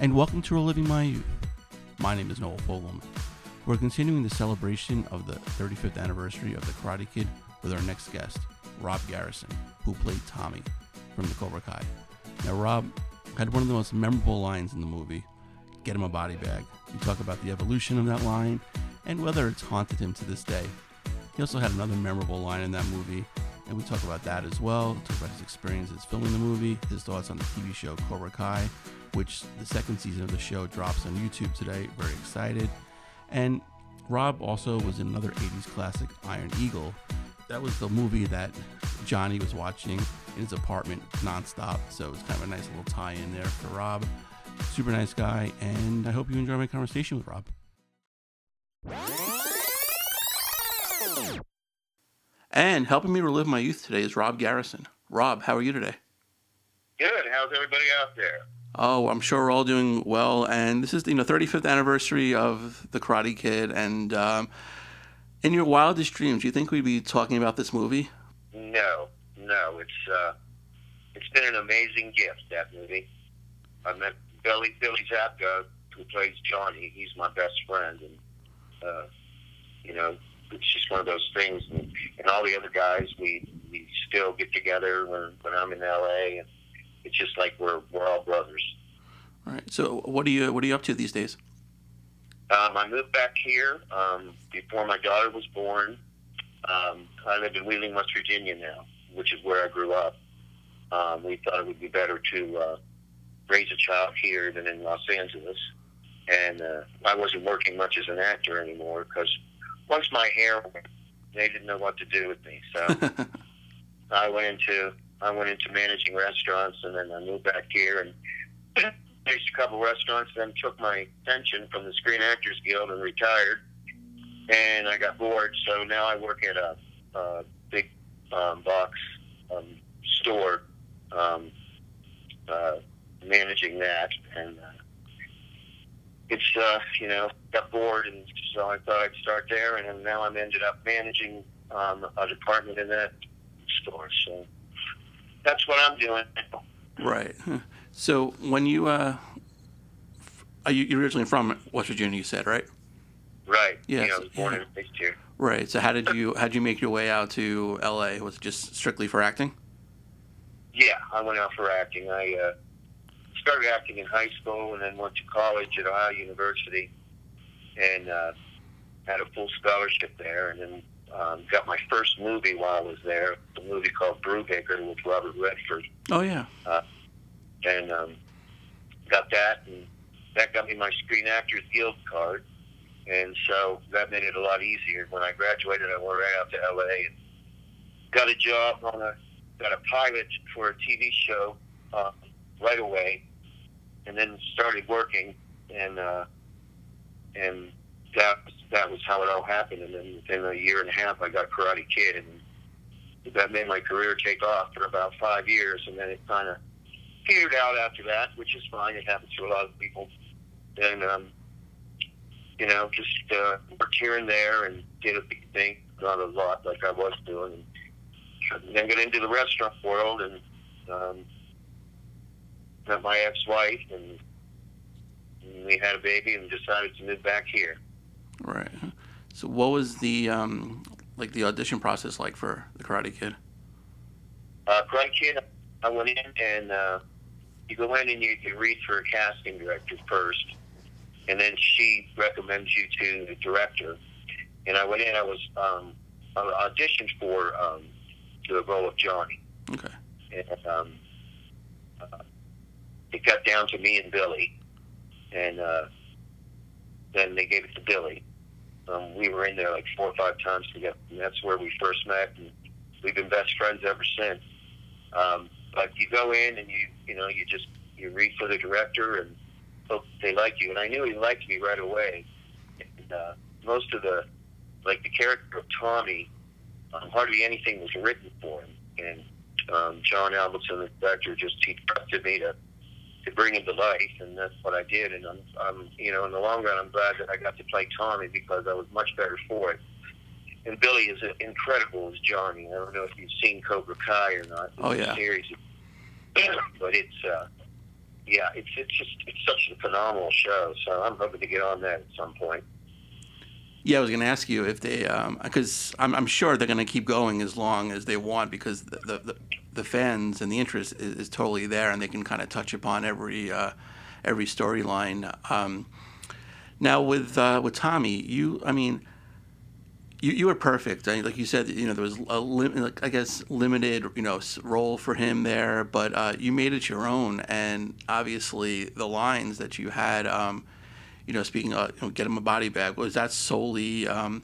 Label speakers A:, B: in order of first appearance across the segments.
A: and welcome to Reliving My Youth. My name is Noel Fogelman. We're continuing the celebration of the 35th anniversary of The Karate Kid with our next guest, Rob Garrison, who played Tommy from the Cobra Kai. Now, Rob had one of the most memorable lines in the movie Get him a body bag. We talk about the evolution of that line and whether it's haunted him to this day. He also had another memorable line in that movie, and we talk about that as well. We talk about his experiences filming the movie, his thoughts on the TV show Cobra Kai, which the second season of the show drops on YouTube today. Very excited. And Rob also was in another 80s classic, Iron Eagle. That was the movie that Johnny was watching in his apartment nonstop. So it's kind of a nice little tie in there for Rob. Super nice guy. And I hope you enjoy my conversation with Rob. And helping me relive my youth today is Rob Garrison. Rob, how are you today?
B: Good. How's everybody out there?
A: Oh, I'm sure we're all doing well. And this is you know 35th anniversary of the Karate Kid. And um, in your wildest dreams, do you think we'd be talking about this movie?
B: No, no. It's uh, it's been an amazing gift that movie. I met Billy Billy Zabka, who plays Johnny. He's my best friend, and uh, you know, it's just one of those things. And, and all the other guys, we we still get together when when I'm in LA, and it's just like we're we're all brothers.
A: All right. So what are you what are you up to these days?
B: Um, I moved back here um, before my daughter was born. Um, I live in Wheeling, West Virginia now, which is where I grew up. Um, we thought it would be better to uh, raise a child here than in Los Angeles. And uh, I wasn't working much as an actor anymore because once my hair, went, they didn't know what to do with me. So I went into I went into managing restaurants, and then I moved back here and managed a couple restaurants. Then took my pension from the Screen Actors Guild and retired. And I got bored, so now I work at a, a big um, box um, store, um, uh, managing that, and uh, it's uh, you know got bored, and so I thought I'd start there, and now I'm ended up managing um, a department in that store. So that's what I'm doing.
A: Right. So when you uh, are you you're originally from West Virginia? You said right.
B: Right.
A: Yes,
B: Yeah, I was born
A: yeah.
B: and raised here.
A: Right. So how did you how did you make your way out to L.A.? Was it just strictly for acting?
B: Yeah, I went out for acting. I uh, started acting in high school and then went to college at Ohio University and uh, had a full scholarship there. And then um, got my first movie while I was there, a movie called Brubaker with Robert Redford.
A: Oh yeah.
B: And um, got that, and that got me my Screen Actors Guild card. And so that made it a lot easier. When I graduated, I went right out to LA and got a job on a got a pilot for a TV show uh, right away, and then started working, and uh, and that that was how it all happened. And then within a year and a half, I got Karate Kid, and that made my career take off for about five years, and then it kind of petered out after that, which is fine. It happens to a lot of people, and um, you know, just uh, worked here and there and did a big thing, not a lot like I was doing. And then got into the restaurant world and um, met my ex-wife, and, and we had a baby and decided to move back here.
A: Right. So what was the um like the audition process like for the Karate Kid?
B: Uh, Karate Kid, I went in and uh, you go in and you, you read for a casting director first, and then she recommends you to the director. And I went in, I was um, I auditioned for um, the role of Johnny.
A: Okay.
B: and um, uh, it got down to me and Billy, and uh, then they gave it to Billy. Um, we were in there like four or five times together, and that's where we first met, and we've been best friends ever since. Um, but you go in and you, you know, you just you read for the director and hope they like you. And I knew he liked me right away. And uh, most of the, like the character of Tommy, um, hardly anything was written for him, and um, John Avildsen, the director, just he trusted me to to bring him to life, and that's what I did. And I'm, I'm, you know, in the long run, I'm glad that I got to play Tommy because I was much better for it. And Billy is incredible as Johnny. I don't know if you've seen Cobra Kai or not.
A: Oh, yeah.
B: Series, but it's uh, yeah, it's it's just it's such a phenomenal show. So I'm hoping to get on that at some point.
A: Yeah, I was going to ask you if they, because um, I'm, I'm sure they're going to keep going as long as they want because the the, the, the fans and the interest is, is, totally there and they can kind of touch upon every uh, every storyline. Um, now with uh, with Tommy, you, I mean, you, you were perfect. I mean, like you said, you know, there was a lim- I guess limited, you know, role for him there, but uh, you made it your own, and obviously the lines that you had. Um, you know, speaking of, you know, get him a body bag, was that solely um,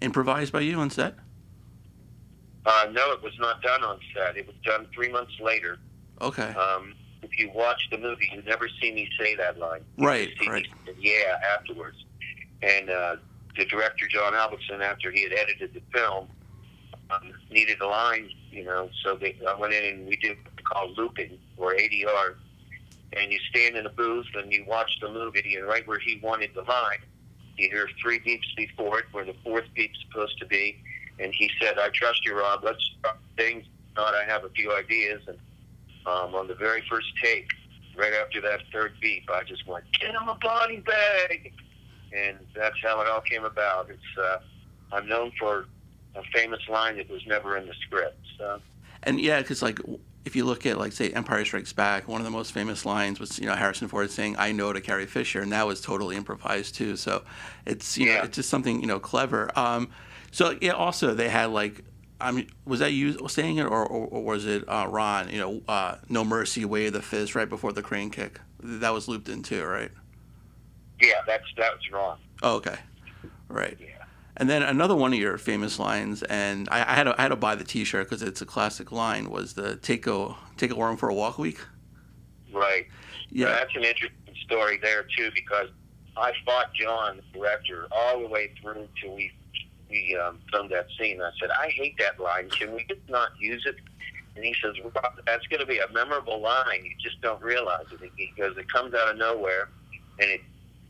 A: improvised by you on set?
B: Uh, no, it was not done on set. It was done three months later.
A: Okay.
B: Um, if you watch the movie, you never see me say that line. You
A: right, right.
B: Me, yeah, afterwards. And uh, the director, John Avildsen, after he had edited the film, um, needed a line, you know, so they, I went in and we did what we call looping, or ADR, and you stand in a booth and you watch the movie, and right where he wanted the line, you hear three beeps before it, where the fourth beep's supposed to be, and he said, "I trust you, Rob. Let's start things. Not, I have a few ideas." And um, on the very first take, right after that third beep, I just went, "Get him a body bag," and that's how it all came about. It's uh, I'm known for a famous line that was never in the script. So.
A: And yeah, because like if you look at like say Empire Strikes Back, one of the most famous lines was you know Harrison Ford saying "I know" to Carrie Fisher, and that was totally improvised too. So it's you yeah. know it's just something you know clever. Um, so yeah, also they had like I mean, was that you saying it, or, or, or was it uh, Ron? You know, uh, "No Mercy, Way of the Fist" right before the crane kick. That was looped in too, right?
B: Yeah, that's that was Ron.
A: Oh, okay, right. Yeah. And then another one of your famous lines, and I, I had to, I had to buy the T-shirt because it's a classic line. Was the "Take a take a worm for a walk" week?
B: Right. Yeah, that's an interesting story there too because I fought John, the director, all the way through till we we um, filmed that scene. I said, I hate that line. Can we just not use it? And he says, well, that's going to be a memorable line. You just don't realize it. He goes, it comes out of nowhere, and it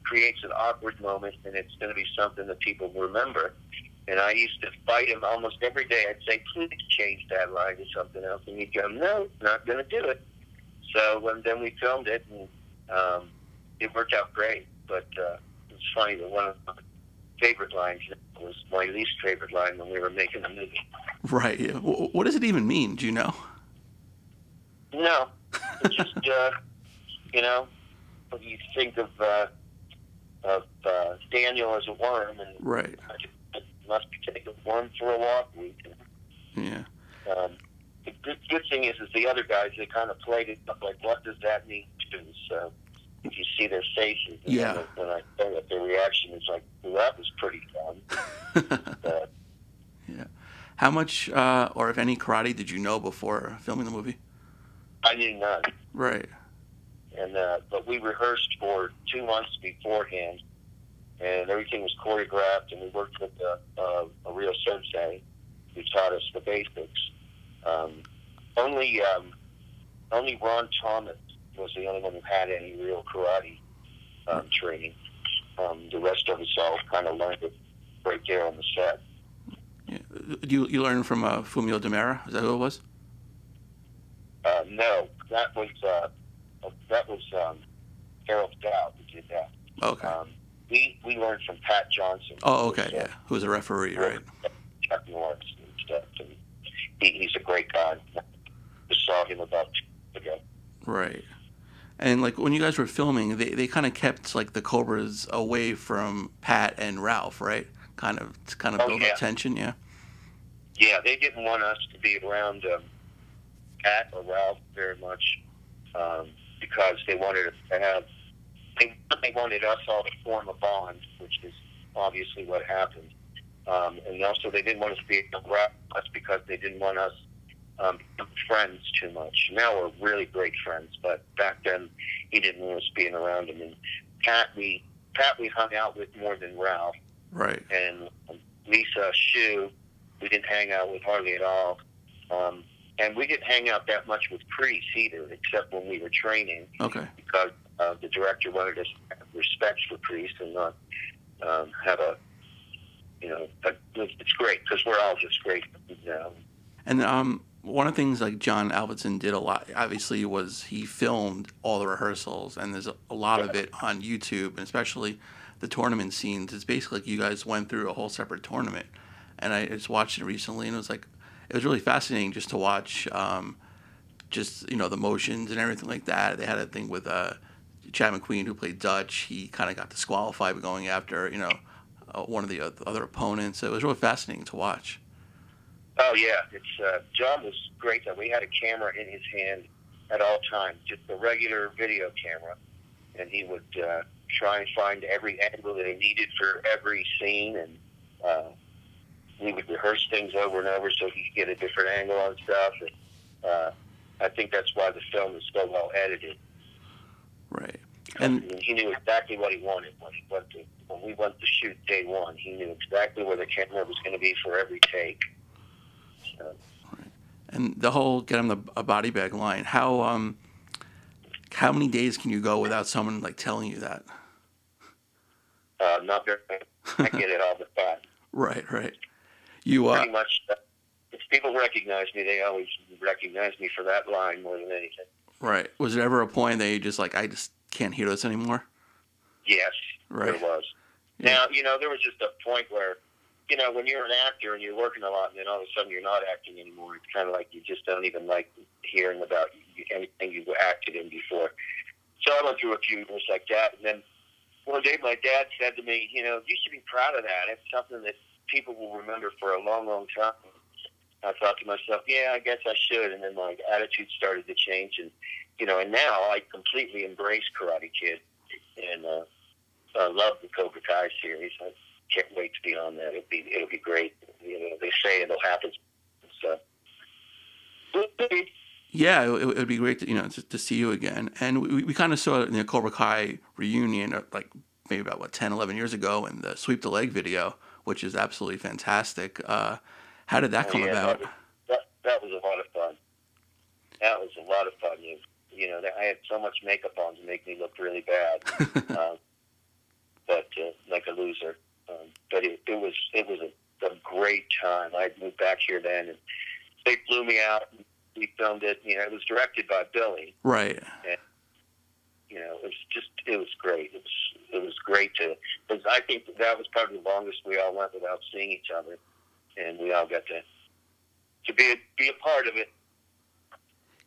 B: creates an awkward moment, and it's going to be something that people remember. And I used to fight him almost every day. I'd say, please change that line to something else. And he'd go, no, not going to do it. So when, then we filmed it, and um, it worked out great. But uh, it's funny that one of my favorite lines was my least favorite line when we were making the movie.
A: Right. What does it even mean? Do you know?
B: No. It's just, uh, you know, when you think of uh, of uh, Daniel as a worm, and
A: right.
B: I must be taking a worm for a walk.
A: Yeah.
B: Um, the good, good thing is, is the other guys they kind of played it up like, what does that mean to? So if you see their faces,
A: yeah.
B: When I say that, their reaction is like, well, that was pretty fun.
A: yeah. How much, uh, or if any, karate did you know before filming the movie?
B: I knew none.
A: Right
B: and uh, but we rehearsed for two months beforehand, and everything was choreographed, and we worked with a, a, a real sensei who taught us the basics. Um, only um, only Ron Thomas was the only one who had any real karate um, training. Um, the rest of us all kind of learned it right there on the set.
A: Yeah. You you learned from uh, Fumio Demura? Is that who it was?
B: Uh, no, that was uh, that was um, Harold Dowd who did that.
A: Okay.
B: Um, we we learned from Pat Johnson.
A: Oh, okay, yeah, who was a referee, right?
B: Chuck Norris and stuff. And he, he's a great guy. Just saw him about two ago.
A: Right. And like when you guys were filming, they, they kind of kept like the Cobras away from Pat and Ralph, right? Kind of to kind of
B: oh,
A: build
B: yeah.
A: up tension, yeah.
B: Yeah, they didn't want us to be around um, Pat or Ralph very much. Um, because they wanted us to have they, they wanted us all to form a bond, which is obviously what happened. Um, and also, they didn't want us to be around us because they didn't want us um, friends too much. Now we're really great friends, but back then he didn't want us being around him. And Pat, we Pat, we hung out with more than Ralph.
A: Right.
B: And um, Lisa Shue, we didn't hang out with hardly at all. Um, and we didn't hang out that much with Kreese either, except when we were training.
A: Okay.
B: Because uh, the director wanted us to have respect for Kreese and not um, have a, you know, it's great because we're all just great. You know.
A: And um, one of the things like John Avildsen did a lot, obviously, was he filmed all the rehearsals, and there's a, a lot of it on YouTube, and especially the tournament scenes. It's basically like you guys went through a whole separate tournament, and I just watched it recently, and it was like it was really fascinating just to watch, um, just you know the motions and everything like that. They had a thing with uh, Chad McQueen who played Dutch. He kind of got disqualified going after you know uh, one of the other opponents. It was really fascinating to watch.
B: Oh yeah, it's uh, John was great. That we had a camera in his hand at all times, just a regular video camera, and he would uh, try and find every angle that he needed for every scene, and uh, we would rehearse things over and over so he could get a different angle on stuff. And uh, I think that's why the film is so well edited.
A: Right.
B: And he knew exactly what he wanted when he went to when we went to shoot day one. He knew exactly where the camera was going to be for every take.
A: So. Right. And the whole get him the a body bag line. How um, how many days can you go without someone like telling you that?
B: Uh, not very. I get it all the time.
A: right, right. You uh,
B: pretty much. Uh, if people recognize me, they always recognize me for that line more than anything.
A: Right. Was there ever a point that you just like I just can't hear this anymore?
B: Yes, right. there was. Yeah. Now you know there was just a point where you know, when you're an actor and you're working a lot, and then all of a sudden you're not acting anymore, it's kind of like you just don't even like hearing about anything you acted in before. So I went through a few years like that, and then one day my dad said to me, you know, you should be proud of that. It's something that people will remember for a long, long time. I thought to myself, yeah, I guess I should. And then my attitude started to change, and you know, and now I completely embrace Karate Kid, and uh, I love the Cobra Kai series. I, can't wait to be on that. It'll be it'll be great. You know, they say it'll happen. So.
A: Yeah, it, would be great to you know to, to see you again. And we, we kind of saw it in the Cobra Kai reunion, uh, like maybe about what 10, 11 years ago, in the sweep the leg video, which is absolutely fantastic. Uh, how did that come
B: yeah,
A: about?
B: That was, that, that was a lot of fun. That was a lot of fun. You, you know, I had so much makeup on to make me look really bad, um, but uh, like a loser. Um, but it, it was it was a, a great time. I moved back here then, and they flew me out. And we filmed it. You know, it was directed by Billy.
A: Right.
B: And, you know, it was just it was great. It was it was great to because I think that was probably the longest we all went without seeing each other, and we all got to to be a, be a part of it.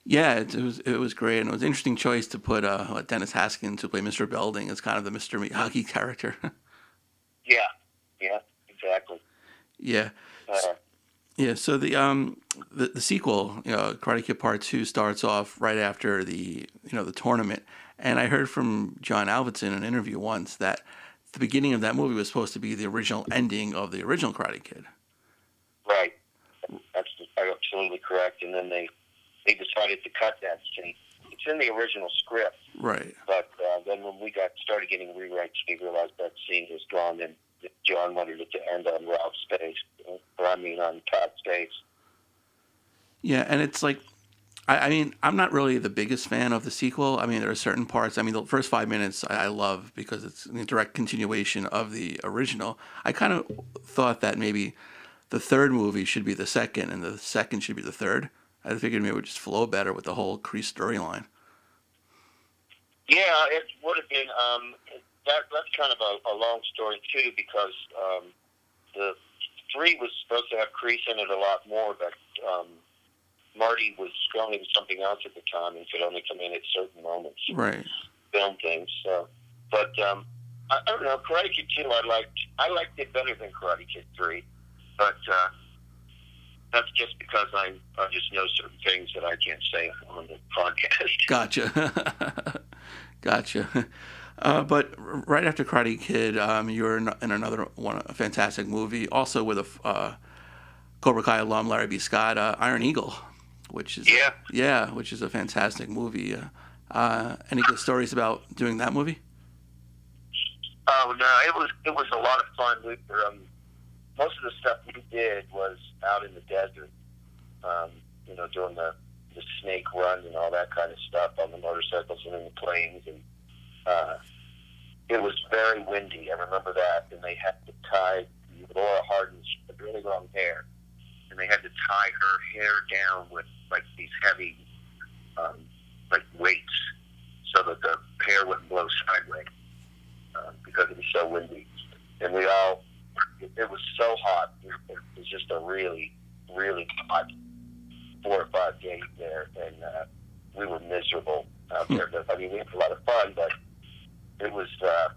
A: Yeah, it, it, was it was great, and it was an interesting choice to put uh, Dennis Haskins to play Mr. Belding as kind of the Mr. Miyagi character.
B: Yeah, yeah, exactly.
A: Yeah. Uh, yeah, so the um the, the sequel, you know, Karate Kid Part Two starts off right after the you know the tournament, and I heard from John Avildsen in an interview once that the beginning of that movie was supposed to be the original ending of the original Karate Kid.
B: Right, that's absolutely correct. And then they they decided to cut that scene. It's in the original script,
A: right?
B: But uh, then when we got started getting rewrites, we realized that scene was gone, and John wanted it to end on Rob's face, or I mean on Todd's face.
A: Yeah, and it's like, I, I, mean, I'm not really the biggest fan of the sequel. I mean, there are certain parts. I mean, the first five minutes I, I love because it's a direct continuation of the original. I kind of thought that maybe the third movie should be the second, and the second should be the third. I figured maybe it would just flow better with the whole Kreese storyline.
B: Yeah, it would have been. Um, that that's kind of a, a long story too, because um, the three was supposed to have Kreese in it a lot more, but um, Marty was filming something else at the time and could only come in at certain moments.
A: Right.
B: Film things. So, but um, I, I don't know. Karate Kid Two, I liked. I liked it better than Karate Kid Three, but uh, that's just because I I just know certain things that I can't say on the podcast.
A: Gotcha. gotcha. Uh, but right after Karate Kid, um, you're in, in, another one, a fantastic movie, also with a uh, Cobra Kai alum, Larry B. Scott, uh, Iron Eagle, which is
B: yeah,
A: yeah, which is a fantastic movie. Uh, uh, any good stories about doing that movie?
B: Oh no, it was it was a lot of fun. We were, um, most of the stuff we did was out in the desert. Um, you know, doing the the snake runs and all that kind of stuff on the motorcycles and in the planes and uh, it was very windy. I remember that, and they had to tie Laura Hardin's really long hair and they had to tie her hair down with like these heavy, um, like weights, so that the hair wouldn't blow sideways uh, because it was so windy. And we all, it, it was so hot. It was just a really, really hot four or five days there, and uh, we were miserable out there. But, I mean, we had a lot of fun, but it was uh,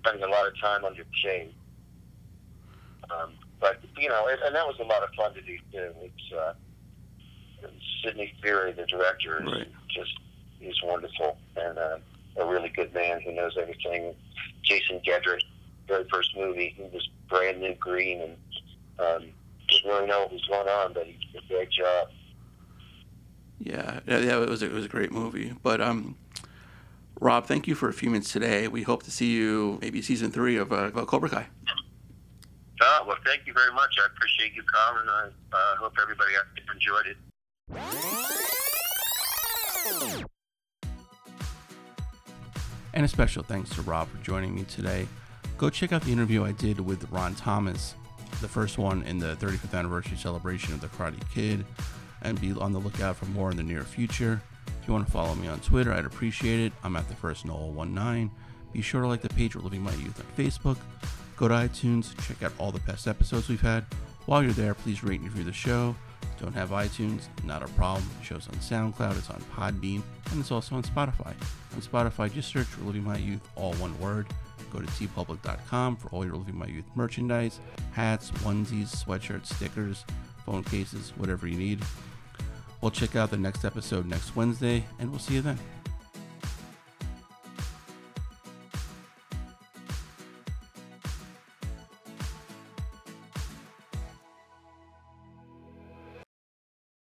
B: spending a lot of time under the shade. Um, you know, and, and that was a lot of fun to do too. It's uh, Sidney Furie, the director, is
A: Right.
B: just he's wonderful and uh, a really good man who knows everything. Jason Gedrick, very first movie, he was brand new green and um, didn't really know what was going on, but he did a great job.
A: Yeah, yeah, it was a, it was a great movie. But um, Rob, thank you for a few minutes today. We hope to see you maybe season three of uh, Cobra Kai.
B: Uh, well, thank you very much. I appreciate you calling. I uh, hope everybody enjoyed it.
A: And a special thanks to Rob for joining me today. Go check out the interview I did with Ron Thomas, the first one in the 35th anniversary celebration of the Karate Kid, and be on the lookout for more in the near future. If you want to follow me on Twitter, I'd appreciate it. I'm at the first Noel19. Be sure to like the page Reliving My Youth on Facebook. Go to iTunes, check out all the past episodes we've had. While you're there, please rate and review the show. Don't have iTunes? Not a problem. The show's on SoundCloud, it's on Podbean, and it's also on Spotify. On Spotify, just search for Living My Youth, all one word. Go to teepublic.com for all your Living My Youth merchandise hats, onesies, sweatshirts, stickers, phone cases, whatever you need. We'll check out the next episode next Wednesday, and we'll see you then.